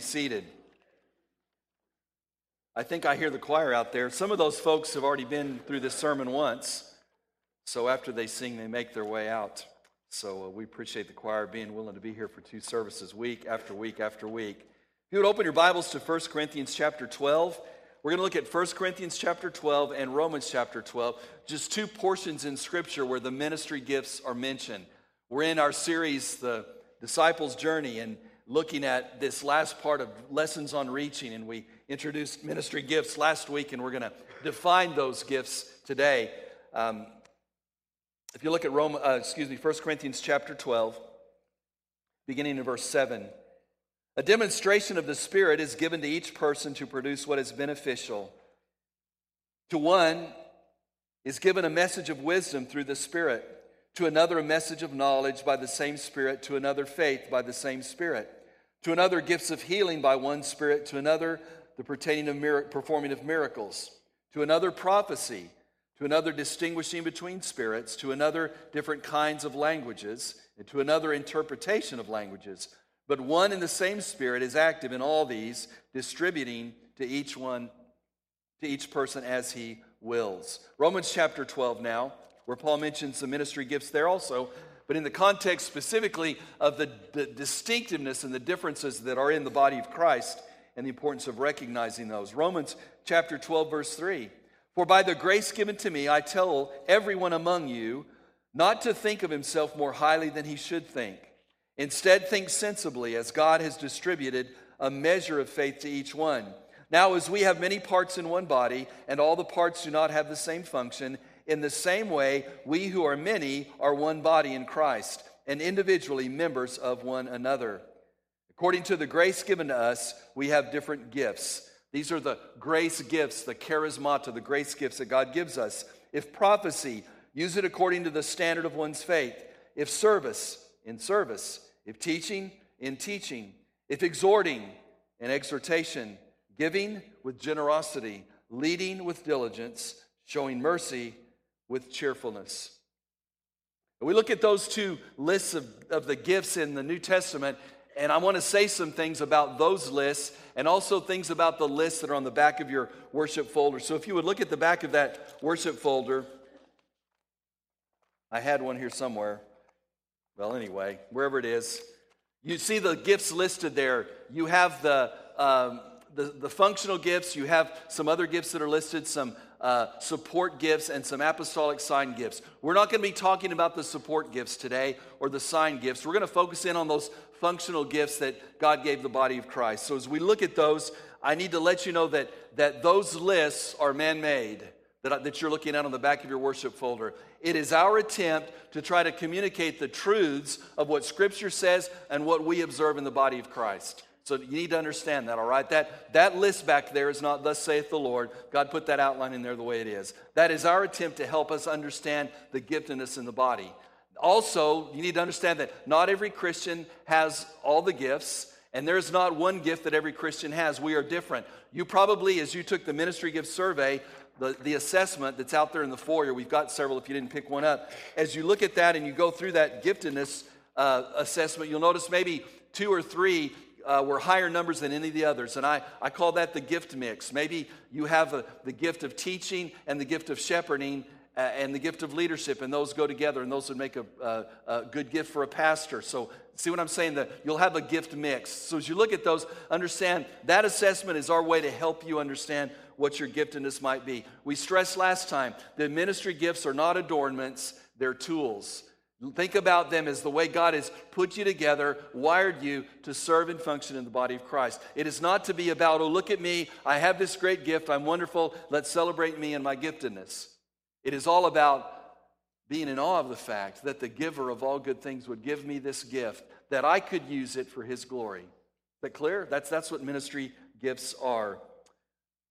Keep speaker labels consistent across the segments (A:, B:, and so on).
A: Seated. I think I hear the choir out there. Some of those folks have already been through this sermon once. So after they sing, they make their way out. So uh, we appreciate the choir being willing to be here for two services week after week after week. If you would open your Bibles to 1 Corinthians chapter 12, we're going to look at 1 Corinthians chapter 12 and Romans chapter 12, just two portions in Scripture where the ministry gifts are mentioned. We're in our series, The Disciples' Journey, and looking at this last part of lessons on reaching. And we introduced ministry gifts last week, and we're going to define those gifts today. Um, if you look at Rome, uh, excuse me, 1 Corinthians chapter 12, beginning in verse 7. A demonstration of the Spirit is given to each person to produce what is beneficial. To one is given a message of wisdom through the Spirit, to another, a message of knowledge by the same Spirit, to another, faith by the same Spirit, to another, gifts of healing by one Spirit, to another, the pertaining of mir- performing of miracles, to another, prophecy, to another, distinguishing between spirits, to another, different kinds of languages, and to another, interpretation of languages. But one and the same Spirit is active in all these, distributing to each one, to each person as he wills. Romans chapter 12 now, where Paul mentions the ministry gifts there also, but in the context specifically of the, the distinctiveness and the differences that are in the body of Christ and the importance of recognizing those. Romans chapter 12, verse 3. For by the grace given to me, I tell everyone among you not to think of himself more highly than he should think Instead, think sensibly as God has distributed a measure of faith to each one. Now, as we have many parts in one body, and all the parts do not have the same function, in the same way, we who are many are one body in Christ, and individually members of one another. According to the grace given to us, we have different gifts. These are the grace gifts, the charismata, the grace gifts that God gives us. If prophecy, use it according to the standard of one's faith. If service, in service if teaching, in teaching, if exhorting, in exhortation, giving with generosity, leading with diligence, showing mercy with cheerfulness. We look at those two lists of, of the gifts in the New Testament, and I want to say some things about those lists and also things about the lists that are on the back of your worship folder. So if you would look at the back of that worship folder, I had one here somewhere. Well, anyway, wherever it is, you see the gifts listed there. You have the, um, the, the, functional gifts, you have some other gifts that are listed, some uh, support gifts, and some apostolic sign gifts. We're not going to be talking about the support gifts today or the sign gifts. We're going to focus in on those functional gifts that God gave the body of Christ. So as we look at those, I need to let you know that, that those lists are man made that, that you're looking at on the back of your worship folder. It is our attempt to try to communicate the truths of what Scripture says and what we observe in the body of Christ. So you need to understand that, all right? That, that list back there is not, thus saith the Lord. God put that outline in there the way it is. That is our attempt to help us understand the giftedness in the body. Also, you need to understand that not every Christian has all the gifts, and there's not one gift that every Christian has. We are different. You probably, as you took the ministry gift survey, the, the assessment that's out there in the foyer. We've got several if you didn't pick one up. As you look at that and you go through that giftedness uh, assessment, you'll notice maybe two or three uh, were higher numbers than any of the others. And I, I call that the gift mix. Maybe you have a, the gift of teaching and the gift of shepherding uh, and the gift of leadership, and those go together, and those would make a, a, a good gift for a pastor. So, see what I'm saying? That you'll have a gift mix. So, as you look at those, understand that assessment is our way to help you understand what your giftedness might be. We stressed last time that ministry gifts are not adornments, they're tools. Think about them as the way God has put you together, wired you to serve and function in the body of Christ. It is not to be about, oh, look at me, I have this great gift, I'm wonderful, let's celebrate me and my giftedness. It is all about being in awe of the fact that the giver of all good things would give me this gift, that I could use it for his glory. that clear? That's, that's what ministry gifts are.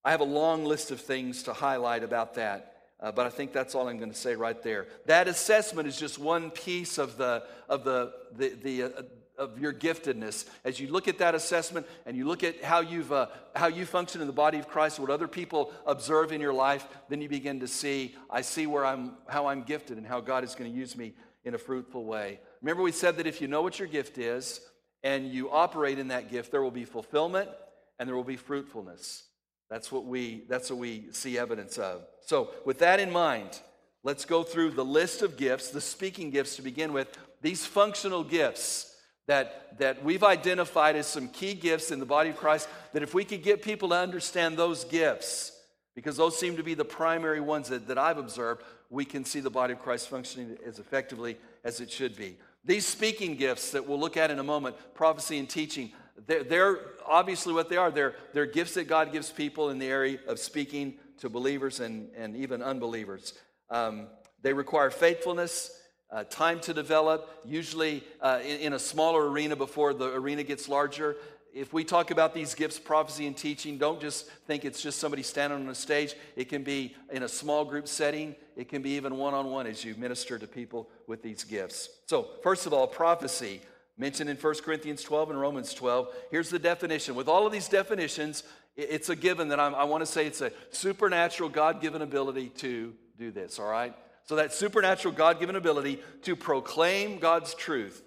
A: I have a long list of things to highlight about that. Uh, but I think that's all I'm going to say right there. That assessment is just one piece of the of the the, the uh, of your giftedness. As you look at that assessment and you look at how you've uh, how you function in the body of Christ, what other people observe in your life, then you begin to see. I see where I'm how I'm gifted and how God is going to use me in a fruitful way. Remember, we said that if you know what your gift is and you operate in that gift, there will be fulfillment and there will be fruitfulness. That's what we, that's what we see evidence of. So, with that in mind, let's go through the list of gifts, the speaking gifts to begin with, these functional gifts that, that we've identified as some key gifts in the body of Christ. That if we could get people to understand those gifts, because those seem to be the primary ones that, that I've observed, we can see the body of Christ functioning as effectively as it should be. These speaking gifts that we'll look at in a moment, prophecy and teaching, they're, they're, obviously what they are. They're, they're gifts that God gives people in the area of speaking to believers and, and even unbelievers. Um, they require faithfulness, uh, time to develop, usually uh, in, in, a smaller arena before the arena gets larger. If we talk about these gifts, prophecy and teaching, don't just think it's just somebody standing on a stage. It can be in a small group setting, it can be even one on one as you minister to people with these gifts. So, first of all, prophecy mentioned in 1 Corinthians 12 and Romans 12. Here's the definition. With all of these definitions, it's a given that I'm, i want to say it's a supernatural, God given ability to do this, all right? So, that supernatural, God given ability to proclaim God's truth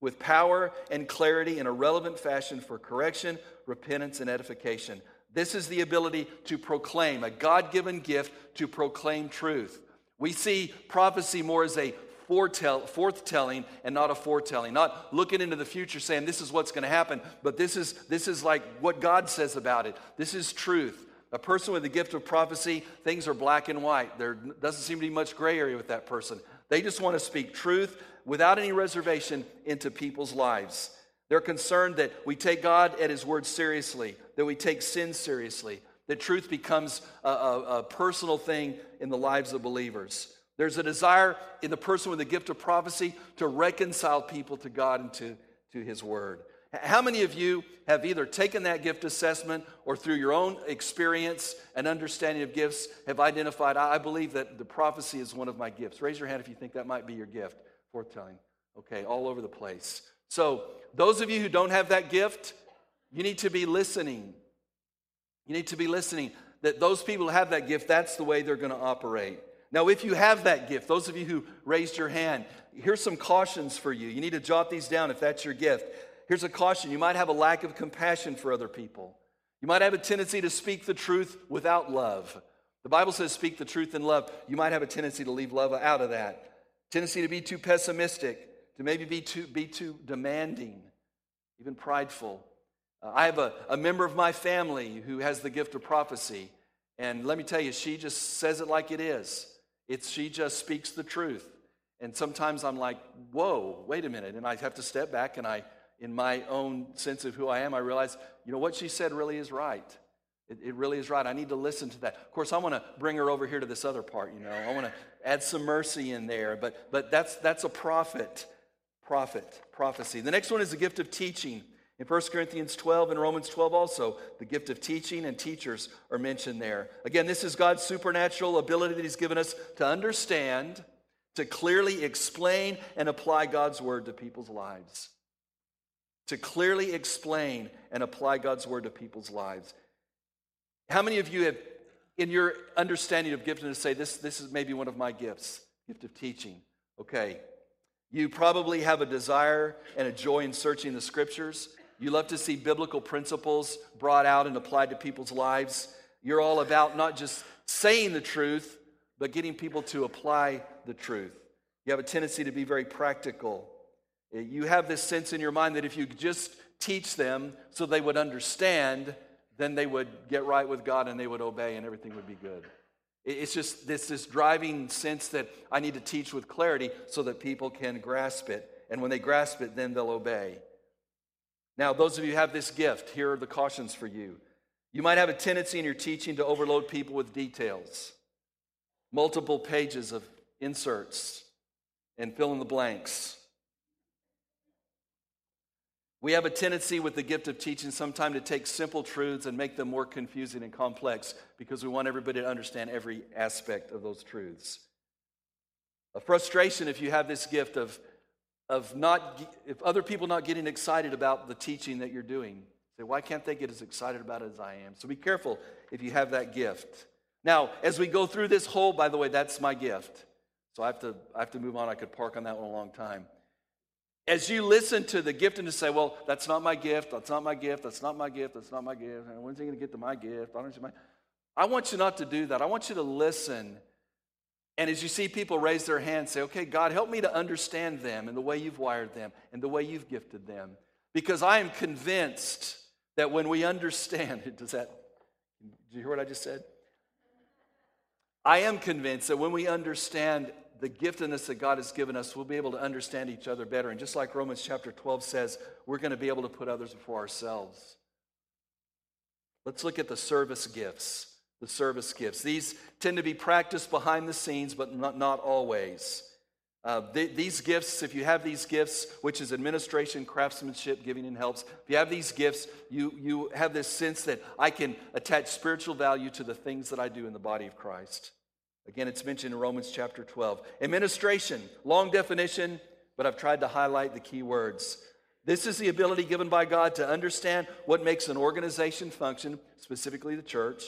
A: with power and clarity in a relevant fashion for correction, repentance, and edification. This is the ability to proclaim, a God given gift to proclaim truth. We see prophecy more as a foretell, forthtelling and not a foretelling. Not looking into the future saying this is what's going to happen, but this is, this is like what God says about it. This is truth. A person with the gift of prophecy, things are black and white. There doesn't seem to be much gray area with that person. They just want to speak truth without any reservation into people's lives. They're concerned that we take God at His word seriously, that we take sin seriously, that truth becomes a, a, a personal thing in the lives of believers. There's a desire in the person with the gift of prophecy to reconcile people to God and to, to His Word. How many of you have either taken that gift assessment or through your own experience and understanding of gifts have identified, I believe that the prophecy is one of my gifts? Raise your hand if you think that might be your gift. Foretelling. Okay, all over the place. So, those of you who don't have that gift, you need to be listening. You need to be listening that those people who have that gift, that's the way they're going to operate. Now, if you have that gift, those of you who raised your hand, here's some cautions for you. You need to jot these down if that's your gift. Here's a caution you might have a lack of compassion for other people, you might have a tendency to speak the truth without love. The Bible says speak the truth in love. You might have a tendency to leave love out of that. Tendency to be too pessimistic, to maybe be too, be too demanding, even prideful. Uh, I have a, a member of my family who has the gift of prophecy. And let me tell you, she just says it like it is. It's she just speaks the truth. And sometimes I'm like, whoa, wait a minute. And I have to step back and I, in my own sense of who I am, I realize, you know, what she said really is right. It, it really is right. I need to listen to that. Of course, I want to bring her over here to this other part, you know. I want to add some mercy in there. But, but that's, that's a prophet, prophet, prophecy. The next one is the gift of teaching. In 1 Corinthians 12 and Romans 12, also, the gift of teaching and teachers are mentioned there. Again, this is God's supernatural ability that He's given us to understand, to clearly explain and apply God's word to people's lives. To clearly explain and apply God's word to people's lives. How many of you have, in your understanding of giftedness, say, this, this is maybe one of my gifts, gift of teaching? Okay. You probably have a desire and a joy in searching the scriptures. You love to see biblical principles brought out and applied to people's lives. You're all about not just saying the truth, but getting people to apply the truth. You have a tendency to be very practical. Eh, you have this sense in your mind that if you just teach them so they would understand, then they would get right with God and they would obey and everything would be good. It's just this, this driving sense that I need to teach with clarity so that people can grasp it. And when they grasp it, then they'll obey. Now, those of you have this gift, here are the cautions for you. You might have a tendency in your teaching to overload people with details, multiple pages of inserts, and fill in the blanks. We have a tendency with the gift of teaching sometimes to take simple truths and make them more confusing and complex because we want everybody to understand every aspect of those truths. A frustration if you have this gift of, of not, if other people not getting excited about the teaching that you're doing. Say, why can't they get as excited about it as I am? So be careful if you have that gift. Now, as we go through this whole, by the way, that's my gift. So I have to, I have to move on. I could park on that one a long time. As you listen to the gift and to say, well, that's not my gift, that's not my gift, that's not my gift, that's not my gift, when's he going to get to my gift? I, don't my... I want you not to do that. I want you to listen. And as you see people raise their hands, say, okay, God, help me to understand them and the way you've wired them and the way you've gifted them. Because I am convinced that when we understand it, does that, do you hear what I just said? I am convinced that when we understand the giftedness that God has given us, we'll be able to understand each other better. And just like Romans chapter 12 says, we're going to be able to put others before ourselves. Let's look at the service gifts. The service gifts. These tend to be practiced behind the scenes, but not, not always. Uh, th- these gifts, if you have these gifts, which is administration, craftsmanship, giving, and helps, if you have these gifts, you, you have this sense that I can attach spiritual value to the things that I do in the body of Christ. Again, it's mentioned in Romans chapter 12. Administration, long definition, but I've tried to highlight the key words. This is the ability given by God to understand what makes an organization function, specifically the church,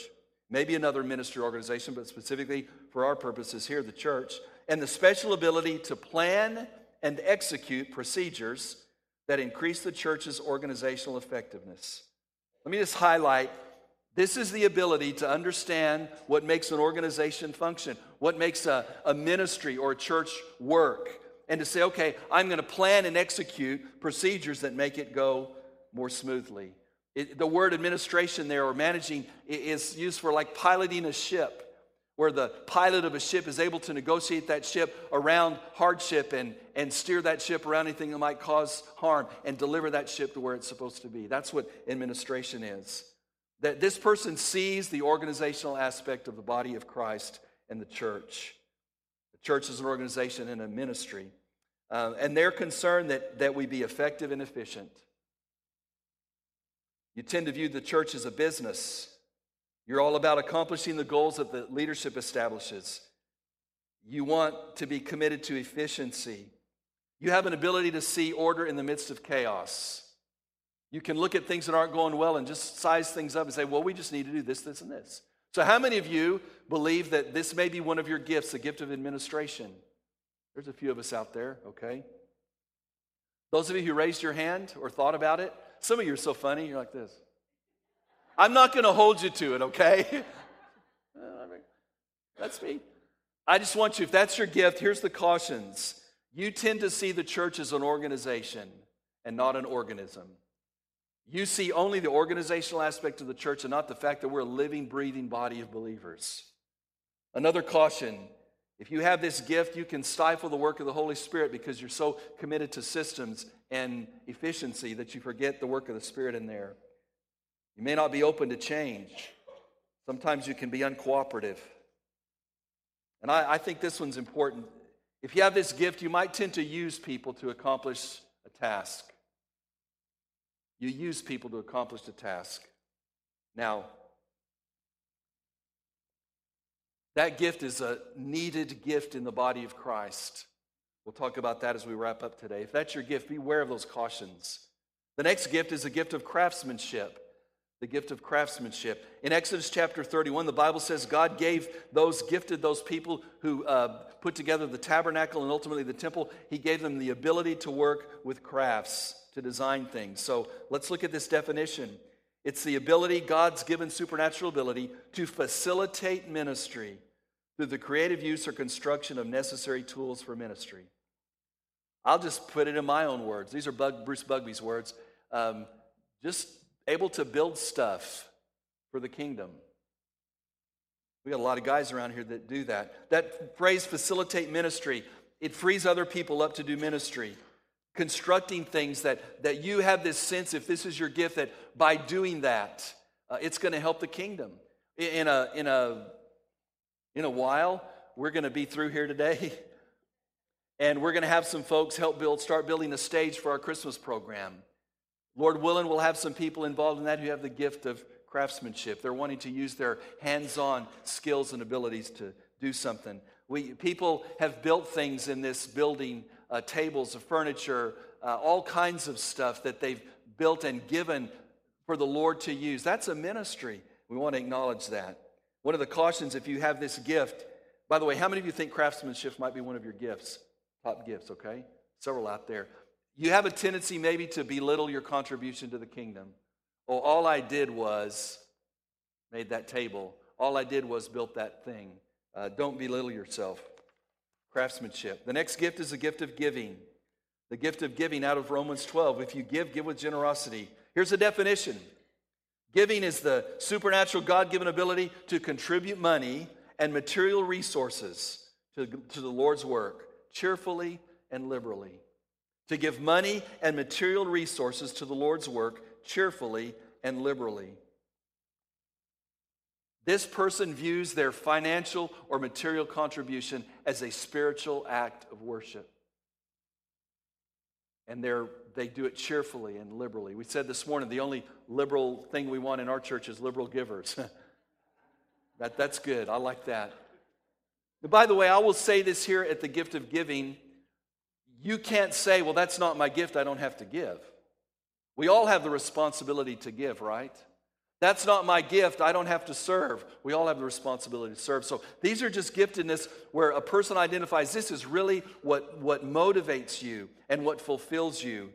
A: maybe another ministry organization, but specifically for our purposes here, the church, and the special ability to plan and execute procedures that increase the church's organizational effectiveness. Let me just highlight this is the ability to understand what makes an organization function, what makes a, a ministry or a church work, and to say, okay, I'm going to plan and execute procedures that make it go more smoothly. It, the word administration there or managing is used for like piloting a ship, where the pilot of a ship is able to negotiate that ship around hardship and, and steer that ship around anything that might cause harm and deliver that ship to where it's supposed to be. That's what administration is. That this person sees the organizational aspect of the body of Christ and the church. The church is an organization and a ministry. Uh, and they're concerned that, that we be effective and efficient. You tend to view the church as a business. You're all about accomplishing the goals that the leadership establishes. You want to be committed to efficiency. You have an ability to see order in the midst of chaos. You can look at things that aren't going well and just size things up and say, well, we just need to do this, this, and this. So, how many of you believe that this may be one of your gifts, the gift of administration? There's a few of us out there, okay? Those of you who raised your hand or thought about it, some of you are so funny, you're like this. I'm not going to hold you to it, okay? that's me. I just want you, if that's your gift, here's the cautions. You tend to see the church as an organization and not an organism. You see only the organizational aspect of the church and not the fact that we're a living, breathing body of believers. Another caution if you have this gift, you can stifle the work of the Holy Spirit because you're so committed to systems and efficiency that you forget the work of the Spirit in there. You may not be open to change. Sometimes you can be uncooperative. And I, I think this one's important. If you have this gift, you might tend to use people to accomplish a task. You use people to accomplish a task. Now, that gift is a needed gift in the body of Christ. We'll talk about that as we wrap up today. If that's your gift, beware of those cautions. The next gift is a gift of craftsmanship. The gift of craftsmanship. In Exodus chapter 31, the Bible says God gave those, gifted those people who uh, put together the tabernacle and ultimately the temple, He gave them the ability to work with crafts to design things. So let's look at this definition. It's the ability, God's given supernatural ability, to facilitate ministry through the creative use or construction of necessary tools for ministry. I'll just put it in my own words. These are Bug, Bruce Bugbee's words. Um, just able to build stuff for the kingdom. We got a lot of guys around here that do that. That phrase, facilitate ministry, it frees other people up to do ministry constructing things that, that you have this sense, if this is your gift, that by doing that, uh, it's going to help the kingdom. In a, in, a, in a while, we're going to be through here today, and we're going to have some folks help build, start building a stage for our Christmas program. Lord willing, we'll have some people involved in that who have the gift of craftsmanship. They're wanting to use their hands on skills and abilities to do something. We, people have built things in this building uh, tables of furniture, uh, all kinds of stuff that they've built and given for the Lord to use. That's a ministry. We want to acknowledge that. One of the cautions, if you have this gift, by the way, how many of you think craftsmanship might be one of your gifts? Top gifts, okay? Several out there. You have a tendency maybe to belittle your contribution to the kingdom. Oh, all I did was made that table. All I did was built that thing. Uh, don't belittle yourself. Craftsmanship. The next gift is the gift of giving. The gift of giving out of Romans 12. If you give, give with generosity. Here's a definition Giving is the supernatural God given ability to contribute money and material resources to, to the Lord's work cheerfully and liberally. To give money and material resources to the Lord's work cheerfully and liberally. This person views their financial or material contribution as a spiritual act of worship. And they're they do it cheerfully and liberally. We said this morning the only liberal thing we want in our church is liberal givers. that, that's good. I like that. But by the way, I will say this here at the gift of giving. You can't say, well, that's not my gift, I don't have to give. We all have the responsibility to give, right? That's not my gift. I don't have to serve. We all have the responsibility to serve. So these are just giftedness where a person identifies this is really what, what motivates you and what fulfills you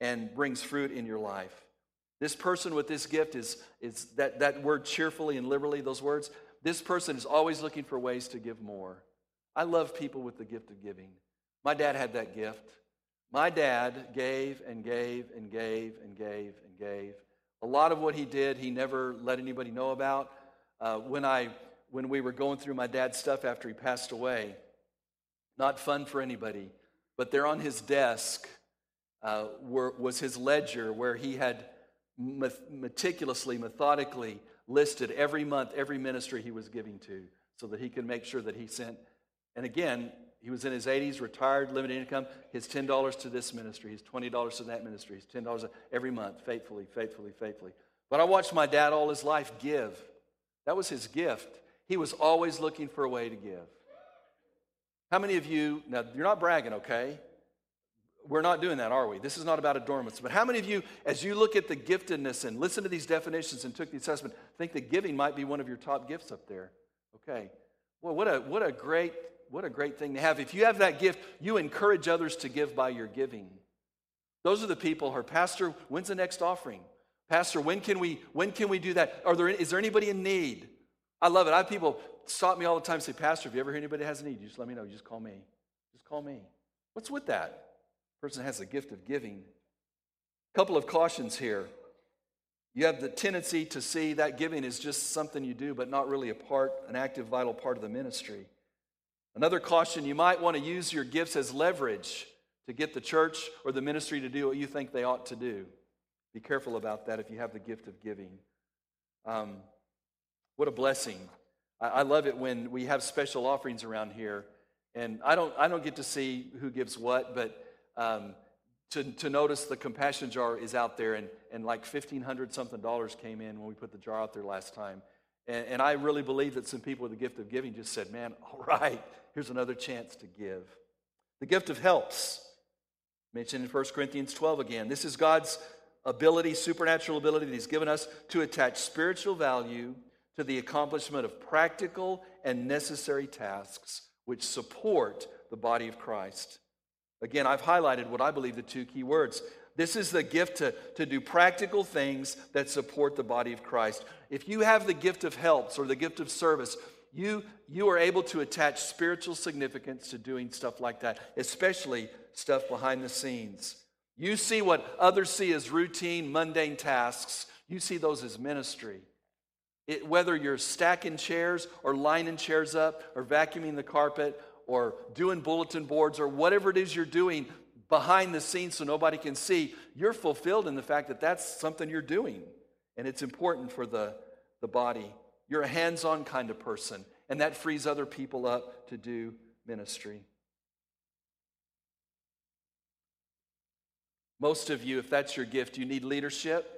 A: and brings fruit in your life. This person with this gift is, is that, that word cheerfully and liberally, those words, this person is always looking for ways to give more. I love people with the gift of giving. My dad had that gift. My dad gave and gave and gave and gave and gave. A lot of what he did, he never let anybody know about. Uh, when, I, when we were going through my dad's stuff after he passed away, not fun for anybody, but there on his desk uh, were, was his ledger where he had meticulously, methodically listed every month, every ministry he was giving to so that he could make sure that he sent. And again, he was in his 80s, retired, limited income. His $10 to this ministry, his $20 to that ministry, his $10 every month, faithfully, faithfully, faithfully. But I watched my dad all his life give. That was his gift. He was always looking for a way to give. How many of you, now you're not bragging, okay? We're not doing that, are we? This is not about adornments. But how many of you, as you look at the giftedness and listen to these definitions and took the assessment, think that giving might be one of your top gifts up there? Okay. Well, what a, what a great what a great thing to have. If you have that gift, you encourage others to give by your giving. Those are the people who are, Pastor, when's the next offering? Pastor, when can we when can we do that? Are there is there anybody in need? I love it. I have people stop me all the time say, Pastor, if you ever hear anybody has a need, you just let me know. You just call me. Just call me. What's with that? person has the gift of giving. A couple of cautions here. You have the tendency to see that giving is just something you do, but not really a part, an active, vital part of the ministry. Another caution you might want to use your gifts as leverage to get the church or the ministry to do what you think they ought to do. Be careful about that if you have the gift of giving. Um, what a blessing. I, I love it when we have special offerings around here. And I don't, I don't get to see who gives what, but um, to, to notice the compassion jar is out there, and, and like 1500 something dollars came in when we put the jar out there last time. And, and I really believe that some people with the gift of giving just said, Man, all right, here's another chance to give. The gift of helps, mentioned in 1 Corinthians 12 again. This is God's ability, supernatural ability that He's given us to attach spiritual value to the accomplishment of practical and necessary tasks which support the body of Christ. Again, I've highlighted what I believe the two key words. This is the gift to, to do practical things that support the body of Christ. If you have the gift of helps or the gift of service, you, you are able to attach spiritual significance to doing stuff like that, especially stuff behind the scenes. You see what others see as routine, mundane tasks, you see those as ministry. It, whether you're stacking chairs or lining chairs up or vacuuming the carpet or doing bulletin boards or whatever it is you're doing behind the scenes so nobody can see, you're fulfilled in the fact that that's something you're doing. And it's important for the, the body. You're a hands on kind of person, and that frees other people up to do ministry. Most of you, if that's your gift, you need leadership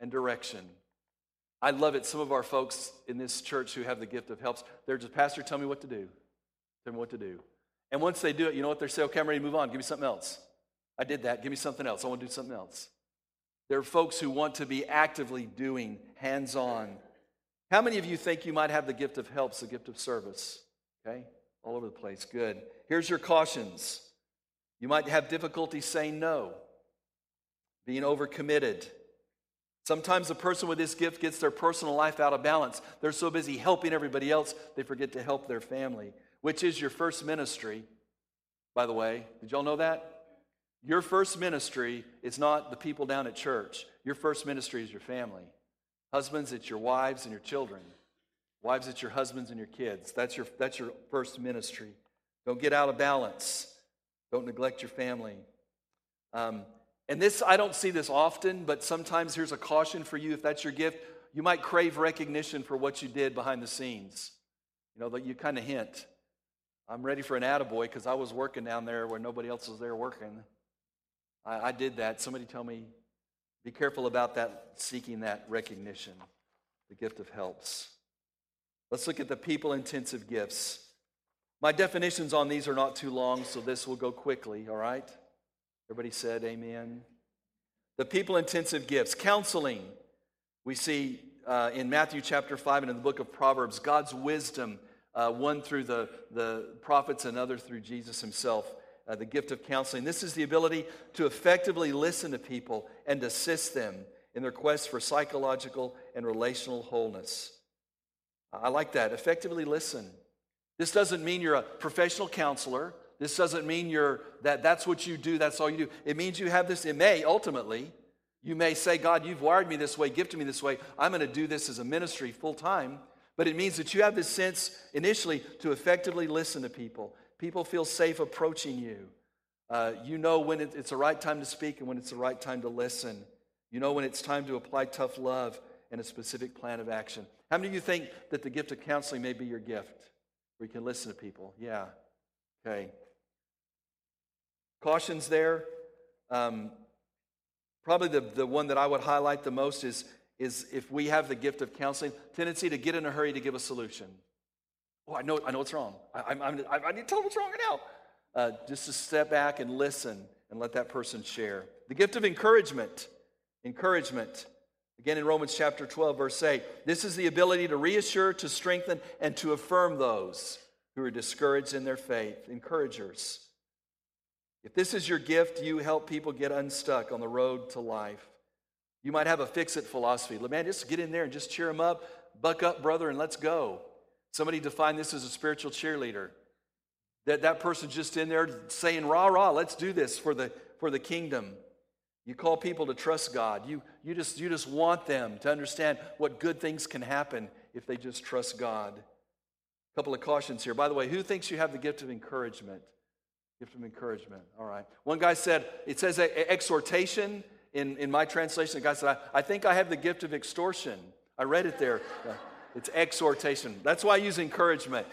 A: and direction. I love it. Some of our folks in this church who have the gift of helps, they're just, Pastor, tell me what to do. Tell me what to do. And once they do it, you know what they say? Okay, I'm ready to move on. Give me something else. I did that. Give me something else. I want to do something else. There are folks who want to be actively doing, hands on. How many of you think you might have the gift of helps, the gift of service? Okay? All over the place. Good. Here's your cautions. You might have difficulty saying no, being overcommitted. Sometimes a person with this gift gets their personal life out of balance. They're so busy helping everybody else, they forget to help their family, which is your first ministry, by the way. Did y'all know that? Your first ministry is not the people down at church. Your first ministry is your family. Husbands, it's your wives and your children. Wives, it's your husbands and your kids. That's your, that's your first ministry. Don't get out of balance. Don't neglect your family. Um, and this, I don't see this often, but sometimes here's a caution for you if that's your gift. You might crave recognition for what you did behind the scenes. You know, that you kind of hint. I'm ready for an attaboy because I was working down there where nobody else was there working. I, I did that. Somebody tell me, be careful about that, seeking that recognition. The gift of helps. Let's look at the people intensive gifts. My definitions on these are not too long, so this will go quickly, all right? Everybody said amen. The people intensive gifts. Counseling. We see uh, in Matthew chapter 5 and in the book of Proverbs God's wisdom, uh, one through the, the prophets and other through Jesus himself uh, the gift of counseling. This is the ability to effectively listen to people and assist them in their quest for psychological and relational wholeness. I like that. Effectively listen. This doesn't mean you're a professional counselor. This doesn't mean you're that that's what you do, that's all you do. It means you have this, it may ultimately, you may say, God, you've wired me this way, gifted me this way. I'm going to do this as a ministry full time. But it means that you have this sense initially to effectively listen to people People feel safe approaching you. Uh, you know when it, it's the right time to speak and when it's the right time to listen. You know when it's time to apply tough love and a specific plan of action. How many of you think that the gift of counseling may be your gift? Where you can listen to people? Yeah. Okay. Cautions there. Um, probably the, the one that I would highlight the most is, is if we have the gift of counseling, tendency to get in a hurry to give a solution. Oh, I know, I know what's wrong. I, I'm, I'm, I need to tell them what's wrong right now. Uh, just to step back and listen and let that person share. The gift of encouragement. Encouragement. Again, in Romans chapter 12, verse 8, this is the ability to reassure, to strengthen, and to affirm those who are discouraged in their faith. Encouragers. If this is your gift, you help people get unstuck on the road to life. You might have a fix it philosophy. Man, just get in there and just cheer them up. Buck up, brother, and let's go. Somebody defined this as a spiritual cheerleader. That that person just in there saying, rah, rah, let's do this for the, for the kingdom. You call people to trust God. You, you, just, you just want them to understand what good things can happen if they just trust God. A couple of cautions here. By the way, who thinks you have the gift of encouragement? Gift of encouragement. All right. One guy said, it says exhortation in, in my translation. The guy said, I, I think I have the gift of extortion. I read it there. It's exhortation. That's why I use encouragement.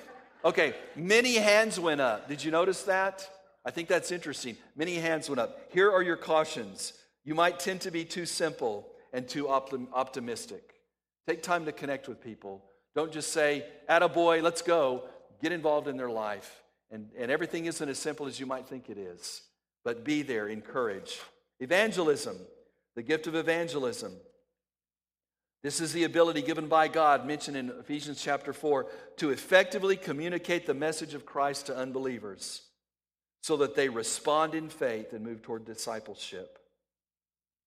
A: Okay, many hands went up. Did you notice that? I think that's interesting. Many hands went up. Here are your cautions. You might tend to be too simple and too optim- optimistic. Take time to connect with people. Don't just say, boy, let's go. Get involved in their life. And, and everything isn't as simple as you might think it is. But be there, encourage. Evangelism, the gift of evangelism. This is the ability given by God, mentioned in Ephesians chapter 4, to effectively communicate the message of Christ to unbelievers so that they respond in faith and move toward discipleship.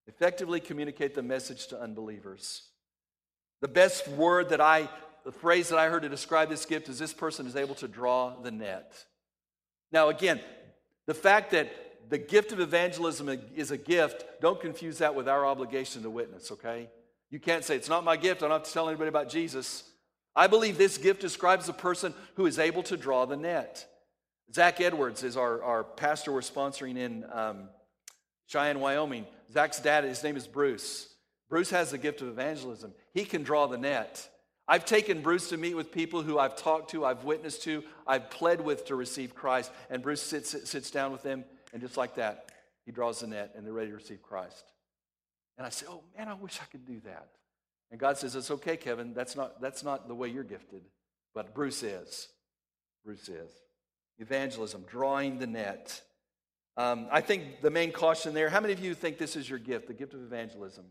A: Effectively communicate the message to unbelievers. The best word that I, the phrase that I heard to describe this gift is this person is able to draw the net. Now, again, the fact that the gift of evangelism is a gift, don't confuse that with our obligation to witness, okay? You can't say, It's not my gift. I don't have to tell anybody about Jesus. I believe this gift describes a person who is able to draw the net. Zach Edwards is our, our pastor we're sponsoring in um, Cheyenne, Wyoming. Zach's dad, his name is Bruce. Bruce has the gift of evangelism. He can draw the net. I've taken Bruce to meet with people who I've talked to, I've witnessed to, I've pled with to receive Christ, and Bruce sits, sits down with them, and just like that, he draws the net, and they're ready to receive Christ. And I say, oh man, I wish I could do that. And God says, it's okay, Kevin. That's not, that's not the way you're gifted. But Bruce is. Bruce is. Evangelism, drawing the net. Um, I think the main caution there, how many of you think this is your gift, the gift of evangelism?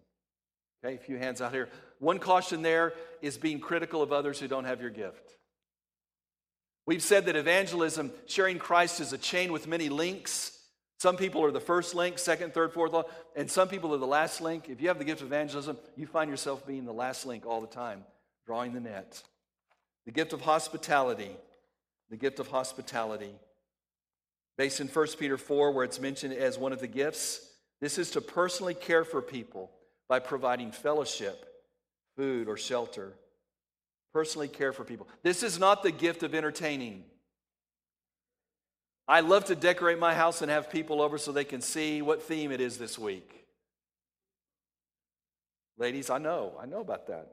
A: Okay, a few hands out here. One caution there is being critical of others who don't have your gift. We've said that evangelism, sharing Christ, is a chain with many links. Some people are the first link, second, third, fourth, and some people are the last link. If you have the gift of evangelism, you find yourself being the last link all the time, drawing the net. The gift of hospitality. The gift of hospitality. Based in 1 Peter 4, where it's mentioned as one of the gifts, this is to personally care for people by providing fellowship, food, or shelter. Personally care for people. This is not the gift of entertaining. I love to decorate my house and have people over so they can see what theme it is this week. Ladies, I know, I know about that.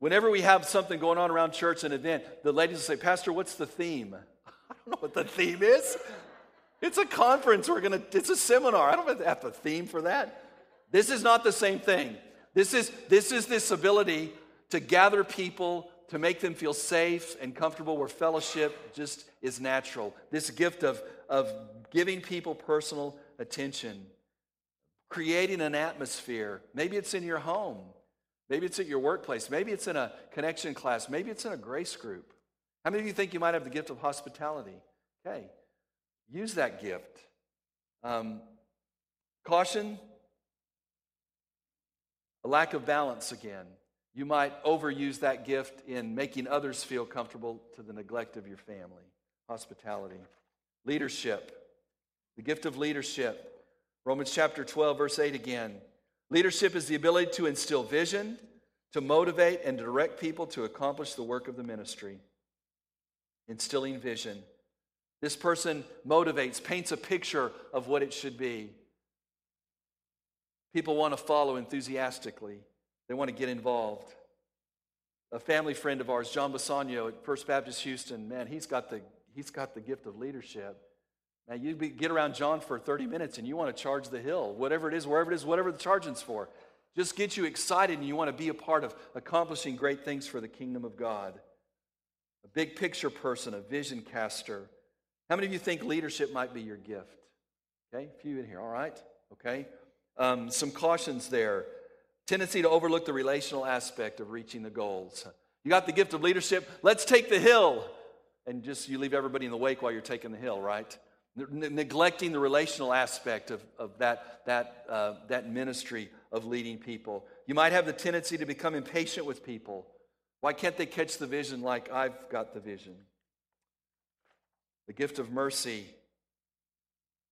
A: Whenever we have something going on around church, an event, the ladies will say, Pastor, what's the theme? I don't know what the theme is. It's a conference. We're gonna, it's a seminar. I don't have a theme for that. This is not the same thing. This is, this is this ability to gather people to make them feel safe and comfortable where fellowship just is natural. This gift of, of giving people personal attention, creating an atmosphere. Maybe it's in your home, maybe it's at your workplace, maybe it's in a connection class, maybe it's in a grace group. How many of you think you might have the gift of hospitality? Okay, use that gift. Um, caution, a lack of balance again. You might overuse that gift in making others feel comfortable to the neglect of your family. Hospitality. Leadership. The gift of leadership. Romans chapter 12, verse 8 again. Leadership is the ability to instill vision, to motivate and direct people to accomplish the work of the ministry. Instilling vision. This person motivates, paints a picture of what it should be. People want to follow enthusiastically. They want to get involved. A family friend of ours, John Bisagno at First Baptist Houston, man, he's got the, he's got the gift of leadership. Now, you get around John for 30 minutes and you want to charge the hill, whatever it is, wherever it is, whatever the charging's for. Just get you excited and you want to be a part of accomplishing great things for the kingdom of God. A big picture person, a vision caster. How many of you think leadership might be your gift? Okay, a few in here, all right? Okay. Um, some cautions there tendency to overlook the relational aspect of reaching the goals. You got the gift of leadership, let's take the hill. And just you leave everybody in the wake while you're taking the hill, right? Neglecting the relational aspect of, of that, that, uh, that ministry of leading people. You might have the tendency to become impatient with people. Why can't they catch the vision like I've got the vision? The gift of mercy.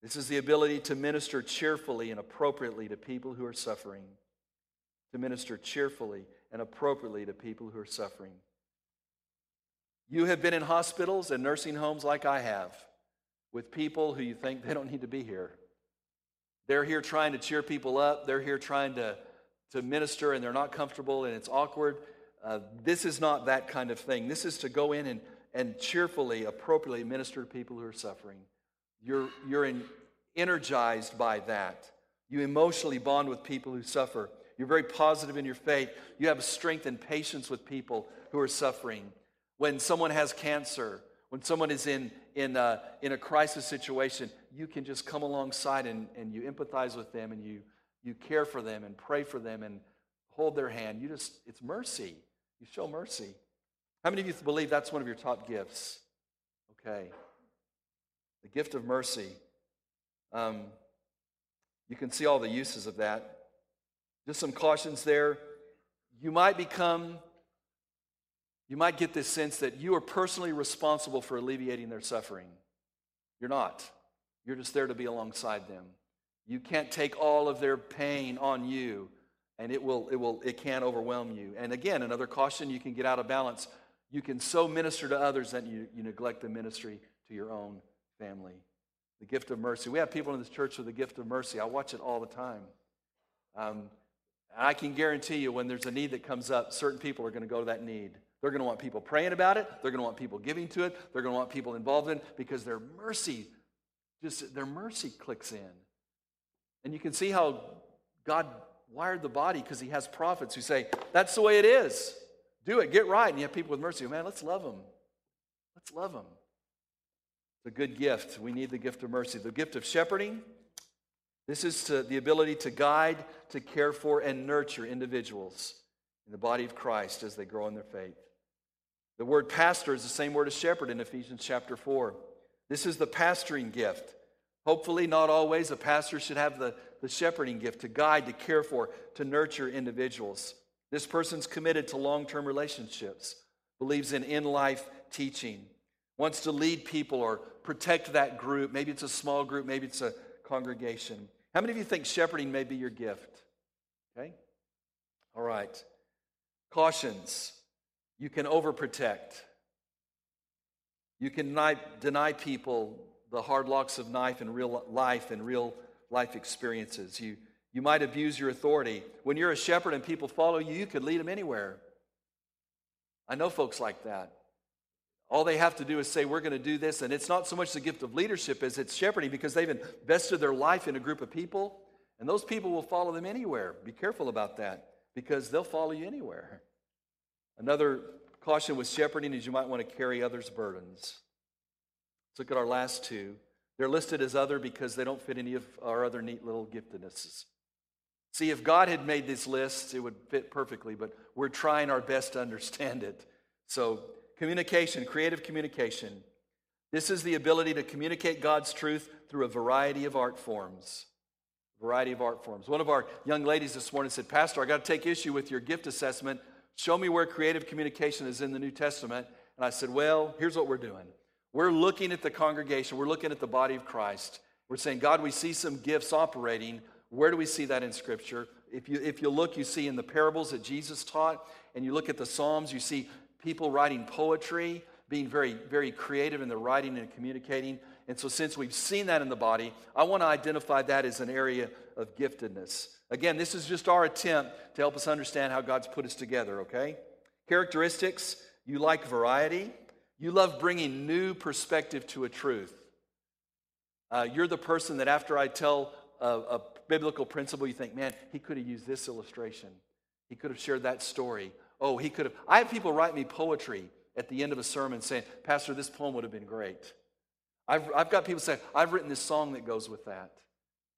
A: This is the ability to minister cheerfully and appropriately to people who are suffering to minister cheerfully and appropriately to people who are suffering. You have been in hospitals and nursing homes like I have with people who you think they don't need to be here. They're here trying to cheer people up, they're here trying to, to minister, and they're not comfortable and it's awkward. Uh, this is not that kind of thing. This is to go in and, and cheerfully, appropriately minister to people who are suffering. You're, you're in, energized by that. You emotionally bond with people who suffer. You're very positive in your faith. You have strength and patience with people who are suffering. When someone has cancer, when someone is in, in, a, in a crisis situation, you can just come alongside and, and you empathize with them and you, you care for them and pray for them and hold their hand. You just, it's mercy. You show mercy. How many of you believe that's one of your top gifts? Okay. The gift of mercy. Um, you can see all the uses of that. Just some cautions there. You might become, you might get this sense that you are personally responsible for alleviating their suffering. You're not. You're just there to be alongside them. You can't take all of their pain on you, and it will, it will, it can overwhelm you. And again, another caution, you can get out of balance. You can so minister to others that you, you neglect the ministry to your own family. The gift of mercy. We have people in this church with the gift of mercy. I watch it all the time. Um, and I can guarantee you, when there's a need that comes up, certain people are going to go to that need. They're going to want people praying about it. They're going to want people giving to it. They're going to want people involved in it because their mercy just their mercy clicks in. And you can see how God wired the body because he has prophets who say, that's the way it is. Do it, get right. And you have people with mercy. Man, let's love them. Let's love them. It's a good gift. We need the gift of mercy. The gift of shepherding. This is to, the ability to guide, to care for, and nurture individuals in the body of Christ as they grow in their faith. The word pastor is the same word as shepherd in Ephesians chapter 4. This is the pastoring gift. Hopefully, not always, a pastor should have the, the shepherding gift to guide, to care for, to nurture individuals. This person's committed to long term relationships, believes in in life teaching, wants to lead people or protect that group. Maybe it's a small group, maybe it's a congregation. How many of you think shepherding may be your gift? Okay? All right. Cautions. You can overprotect. You can deny, people the hard locks of knife in real life and real life experiences. You, you might abuse your authority. When you're a shepherd and people follow you, you could lead them anywhere. I know folks like that. All they have to do is say, We're going to do this. And it's not so much the gift of leadership as it's shepherding because they've invested their life in a group of people, and those people will follow them anywhere. Be careful about that because they'll follow you anywhere. Another caution with shepherding is you might want to carry others' burdens. Let's look at our last two. They're listed as other because they don't fit any of our other neat little giftednesses. See, if God had made this list, it would fit perfectly, but we're trying our best to understand it. So, communication, creative communication. This is the ability to communicate God's truth through a variety of art forms. Variety of art forms. One of our young ladies this morning said, Pastor, I got to take issue with your gift assessment. Show me where creative communication is in the New Testament. And I said, Well, here's what we're doing. We're looking at the congregation, we're looking at the body of Christ. We're saying, God, we see some gifts operating. Where do we see that in Scripture? If you, if you look, you see in the parables that Jesus taught, and you look at the Psalms, you see people writing poetry, being very, very creative in their writing and communicating. And so, since we've seen that in the body, I want to identify that as an area of giftedness. Again, this is just our attempt to help us understand how God's put us together, okay? Characteristics you like variety, you love bringing new perspective to a truth. Uh, you're the person that after I tell a, a biblical principle, you think, man, he could have used this illustration. He could have shared that story. Oh, he could have. I have people write me poetry at the end of a sermon saying, Pastor, this poem would have been great. I've, I've got people say, I've written this song that goes with that.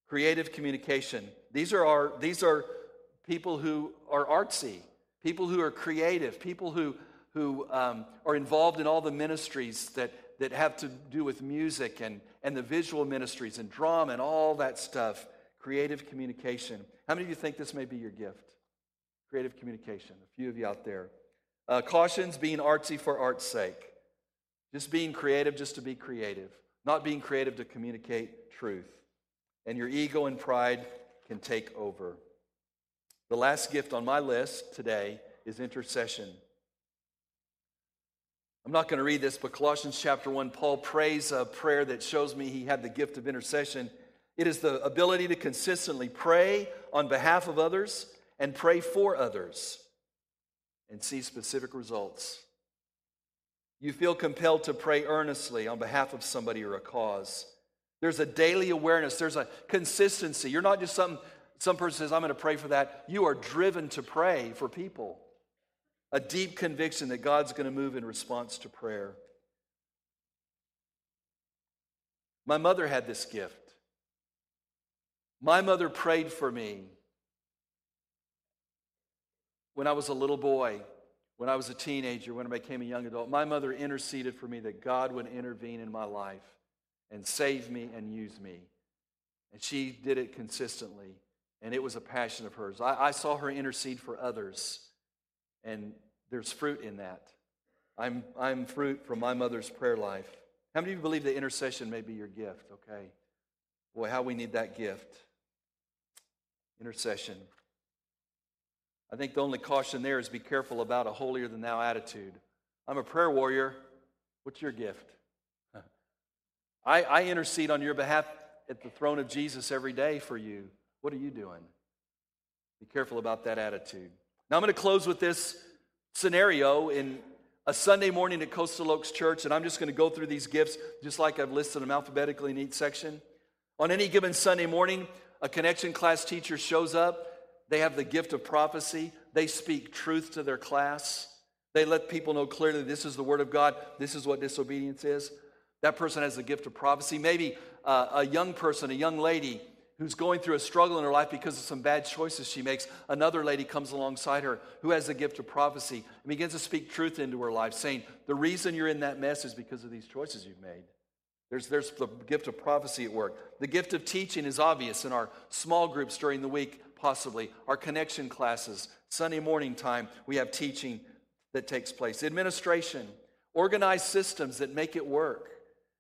A: Creative communication. These are, our, these are people who are artsy, people who are creative, people who who um, are involved in all the ministries that, that have to do with music and, and the visual ministries and drama and all that stuff. Creative communication. How many of you think this may be your gift? Creative communication. A few of you out there. Uh, cautions being artsy for art's sake. Just being creative just to be creative. Not being creative to communicate truth. And your ego and pride can take over. The last gift on my list today is intercession. I'm not going to read this, but Colossians chapter 1, Paul prays a prayer that shows me he had the gift of intercession. It is the ability to consistently pray on behalf of others and pray for others and see specific results. You feel compelled to pray earnestly on behalf of somebody or a cause. There's a daily awareness, there's a consistency. You're not just some, some person says, I'm going to pray for that. You are driven to pray for people a deep conviction that God's going to move in response to prayer. My mother had this gift. My mother prayed for me when I was a little boy, when I was a teenager, when I became a young adult. My mother interceded for me that God would intervene in my life and save me and use me. And she did it consistently, and it was a passion of hers. I, I saw her intercede for others. And there's fruit in that. I'm, I'm fruit from my mother's prayer life. How many of you believe that intercession may be your gift? Okay. Boy, how we need that gift. Intercession. I think the only caution there is be careful about a holier than thou attitude. I'm a prayer warrior. What's your gift? I, I intercede on your behalf at the throne of Jesus every day for you. What are you doing? Be careful about that attitude. Now I'm going to close with this scenario in a Sunday morning at Coastal Oaks Church, and I'm just going to go through these gifts just like I've listed them alphabetically in each section. On any given Sunday morning, a connection class teacher shows up. They have the gift of prophecy. They speak truth to their class. They let people know clearly this is the word of God, this is what disobedience is. That person has the gift of prophecy. Maybe uh, a young person, a young lady, who's going through a struggle in her life because of some bad choices she makes, another lady comes alongside her who has the gift of prophecy and begins to speak truth into her life, saying, The reason you're in that mess is because of these choices you've made. There's, there's the gift of prophecy at work. The gift of teaching is obvious in our small groups during the week, possibly. Our connection classes, Sunday morning time, we have teaching that takes place. Administration, organized systems that make it work.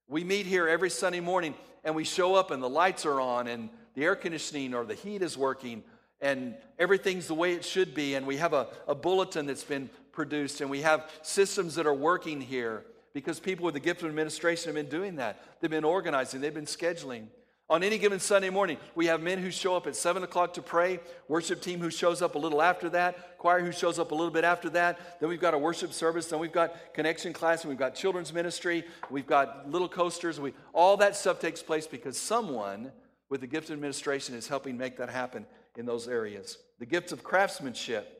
A: We meet here every Sunday morning and we show up and the lights are on and the air conditioning or the heat is working and everything's the way it should be. And we have a, a bulletin that's been produced and we have systems that are working here because people with the gift of administration have been doing that. They've been organizing, they've been scheduling. On any given Sunday morning, we have men who show up at 7 o'clock to pray, worship team who shows up a little after that, choir who shows up a little bit after that. Then we've got a worship service, then we've got connection class, and we've got children's ministry, we've got little coasters. We, all that stuff takes place because someone with the gift of administration is helping make that happen in those areas. The gift of craftsmanship.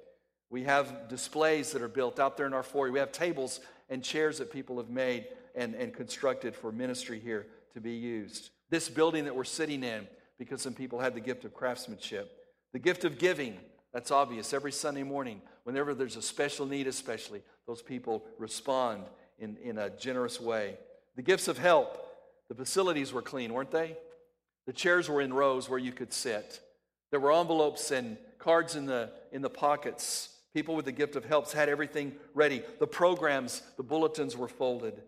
A: We have displays that are built out there in our foyer. We have tables and chairs that people have made and, and constructed for ministry here to be used. This building that we're sitting in, because some people had the gift of craftsmanship. The gift of giving, that's obvious. Every Sunday morning, whenever there's a special need, especially, those people respond in, in a generous way. The gifts of help, the facilities were clean, weren't they? The chairs were in rows where you could sit. There were envelopes and cards in the, in the pockets. People with the gift of helps had everything ready. The programs, the bulletins were folded.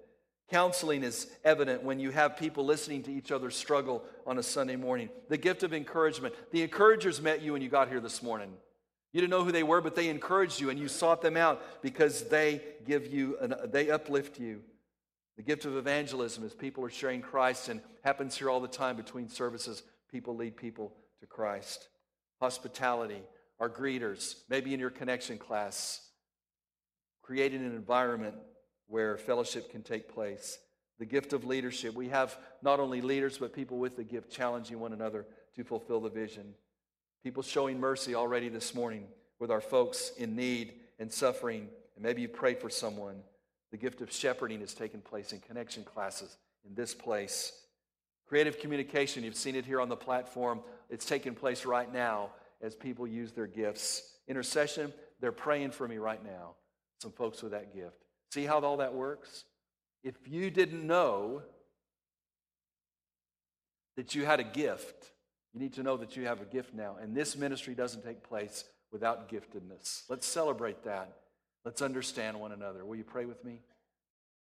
A: Counseling is evident when you have people listening to each other struggle on a Sunday morning. The gift of encouragement. The encouragers met you when you got here this morning. You didn't know who they were, but they encouraged you and you sought them out because they give you, an, they uplift you. The gift of evangelism is people are sharing Christ and happens here all the time between services. People lead people to Christ. Hospitality, our greeters, maybe in your connection class, creating an environment where fellowship can take place. The gift of leadership. We have not only leaders, but people with the gift challenging one another to fulfill the vision. People showing mercy already this morning with our folks in need and suffering. And maybe you prayed for someone. The gift of shepherding has taken place in connection classes in this place. Creative communication, you've seen it here on the platform. It's taking place right now as people use their gifts. Intercession, they're praying for me right now. Some folks with that gift. See how all that works? If you didn't know that you had a gift, you need to know that you have a gift now. And this ministry doesn't take place without giftedness. Let's celebrate that. Let's understand one another. Will you pray with me?